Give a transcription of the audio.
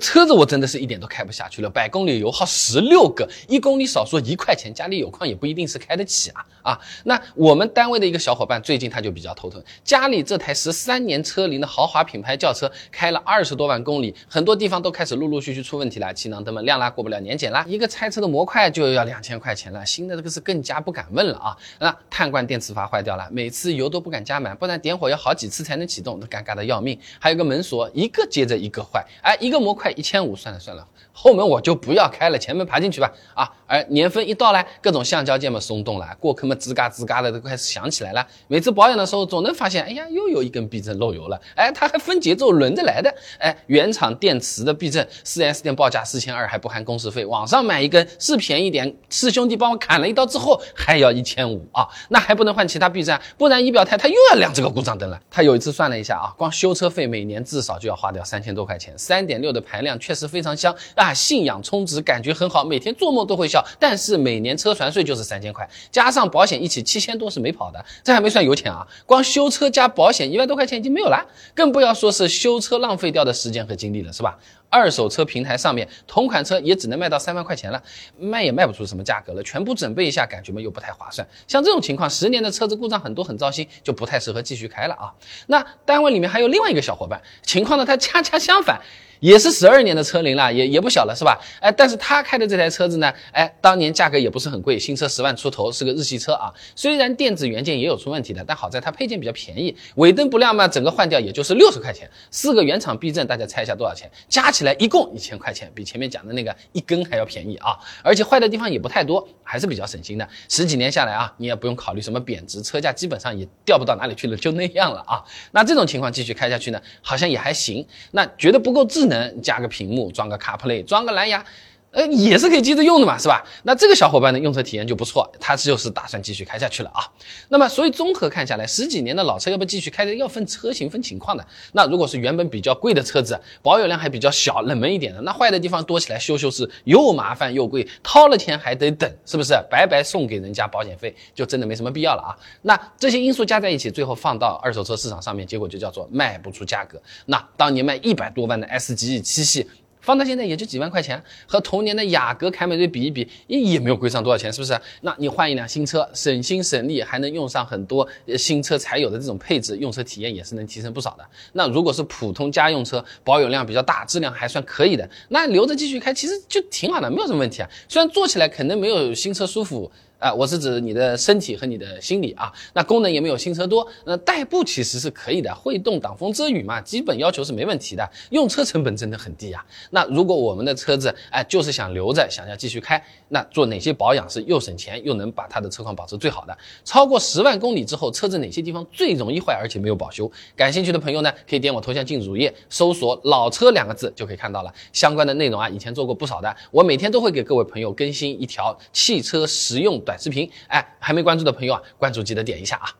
车子我真的是一点都开不下去了，百公里油耗十六个，一公里少说一块钱，家里有矿也不一定是开得起啊啊！那我们单位的一个小伙伴最近他就比较头疼，家里这台十三年车龄的豪华品牌轿车开了二十多万公里，很多地方都开始陆陆续续出问题了，气囊灯们亮啦，过不了年检啦，一个拆车的模块就要两千块钱了，新的这个是更加不敢问了啊！那碳罐电磁阀坏掉了，每次油都不敢加满，不然点火要好几次才能启动，都尴尬的要命。还有个门锁，一个接着一个坏，哎，一个模块。一千五，算了算了，后门我就不要开了，前门爬进去吧。啊，而年份一到呢，各种橡胶件嘛松动了，过坑嘛吱嘎吱嘎的都开始响起来了。每次保养的时候，总能发现，哎呀，又有一根避震漏油了。哎，它还分节奏轮着来的。哎，原厂电池的避震，4S 店报价四千二还不含工时费，网上买一根是便宜点，师兄弟帮我砍了一刀之后还要一千五啊，那还不能换其他避震，不然仪表台它又要亮这个故障灯了。他有一次算了一下啊，光修车费每年至少就要花掉三千多块钱，三点六的排。量确实非常香啊，信仰充值，感觉很好，每天做梦都会笑。但是每年车船税就是三千块，加上保险一起七千多是没跑的，这还没算油钱啊！光修车加保险一万多块钱已经没有了，更不要说是修车浪费掉的时间和精力了，是吧？二手车平台上面同款车也只能卖到三万块钱了，卖也卖不出什么价格了，全部准备一下，感觉嘛又不太划算。像这种情况，十年的车子故障很多很糟心，就不太适合继续开了啊。那单位里面还有另外一个小伙伴，情况呢他恰恰相反。也是十二年的车龄了，也也不小了，是吧？哎，但是他开的这台车子呢，哎，当年价格也不是很贵，新车十万出头，是个日系车啊。虽然电子元件也有出问题的，但好在它配件比较便宜，尾灯不亮嘛，整个换掉也就是六十块钱。四个原厂避震，大家猜一下多少钱？加起起来一共一千块钱，比前面讲的那个一根还要便宜啊！而且坏的地方也不太多，还是比较省心的。十几年下来啊，你也不用考虑什么贬值，车价基本上也掉不到哪里去了，就那样了啊。那这种情况继续开下去呢，好像也还行。那觉得不够智。能加个屏幕，装个 CarPlay，装个蓝牙。呃，也是可以接着用的嘛，是吧？那这个小伙伴的用车体验就不错，他就是打算继续开下去了啊。那么，所以综合看下来，十几年的老车要不继续开着，要分车型分情况的。那如果是原本比较贵的车子，保有量还比较小、冷门一点的，那坏的地方多起来修修是又麻烦又贵，掏了钱还得等，是不是？白白送给人家保险费，就真的没什么必要了啊。那这些因素加在一起，最后放到二手车市场上面，结果就叫做卖不出价格。那当年卖一百多万的 S 级七系。放到现在也就几万块钱，和同年的雅阁、凯美瑞比一比，也没有贵上多少钱，是不是？那你换一辆新车，省心省力，还能用上很多新车才有的这种配置，用车体验也是能提升不少的。那如果是普通家用车，保有量比较大，质量还算可以的，那留着继续开，其实就挺好的，没有什么问题啊。虽然坐起来可能没有新车舒服。啊，我是指你的身体和你的心理啊，那功能也没有新车多，那代步其实是可以的，会动挡风遮雨嘛，基本要求是没问题的，用车成本真的很低啊。那如果我们的车子，哎，就是想留着，想要继续开，那做哪些保养是又省钱又能把它的车况保持最好的？超过十万公里之后，车子哪些地方最容易坏，而且没有保修？感兴趣的朋友呢，可以点我头像进主页，搜索“老车”两个字就可以看到了相关的内容啊，以前做过不少的，我每天都会给各位朋友更新一条汽车实用。短视频，哎，还没关注的朋友啊，关注记得点一下啊。